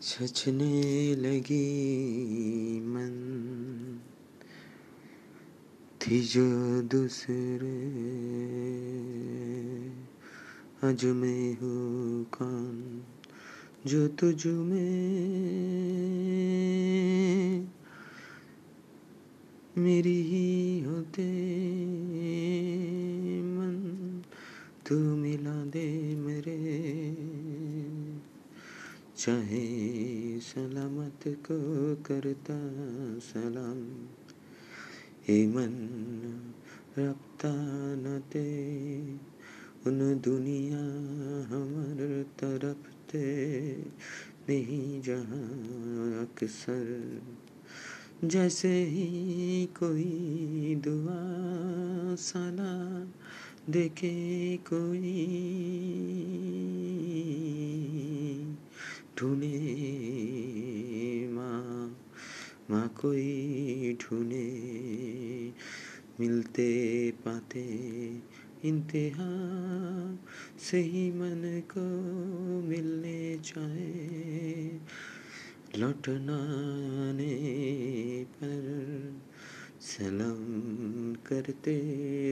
چھچنے لگی من۔ تھی جو دوسرے۔ آج میں ہوں کون؟ جو تجھ میں۔ میری ہی ہوتے۔ من، تو ملا دے میرے چاہے سلامت کو کرتا سلام۔ اے من ربتا نتے ان دنیا ہمر طرف تے نہیں جہاں اکثر، جیسے ہی کوئی دعا سلا دیکھے کوئی ڈھونے ماں ماں کوئی ڈھونے ملتے پاتے انتہا سے ہی من کو ملنے چاہے لوٹنا آنے پر سلام کرتے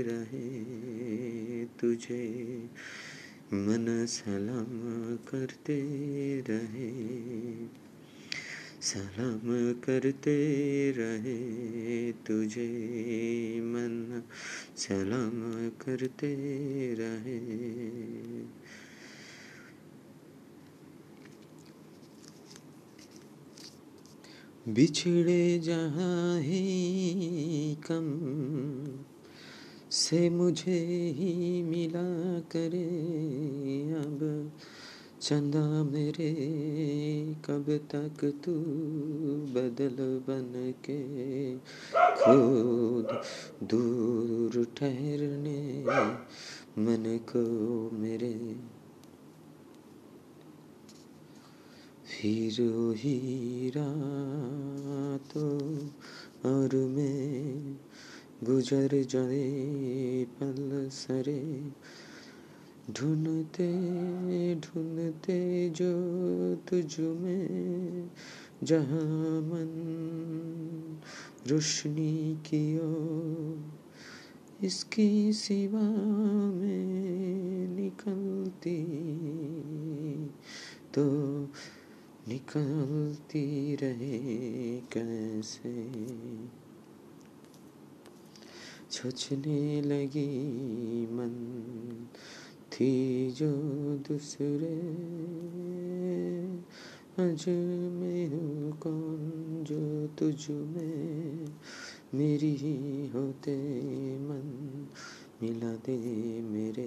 رہے تجھے من سلام کرتے رہے۔ سلام کرتے رہے تجھے من۔ سلام کرتے رہے۔ بچھڑے جہاں ہی کم۔ سے مجھے ہی ملا کرے اب چندہ میرے کب تک تو بدل بن کے خود دور ٹھہرنے من کو میرے پھر وہی راتوں اور میں گزر جائے پل سرے، ڈھونڈتے ڈھونڈتے جو تجھ میں جہاں من روشنی کیو اس کی سوا میں نکلتی تو نکلتی رہے کیسے؟ چھچنے لگی من تھی جو دوسرے۔ اج میں ہوں کون جو تجھ میں میری ہی ہوتے من ملا دے میرے۔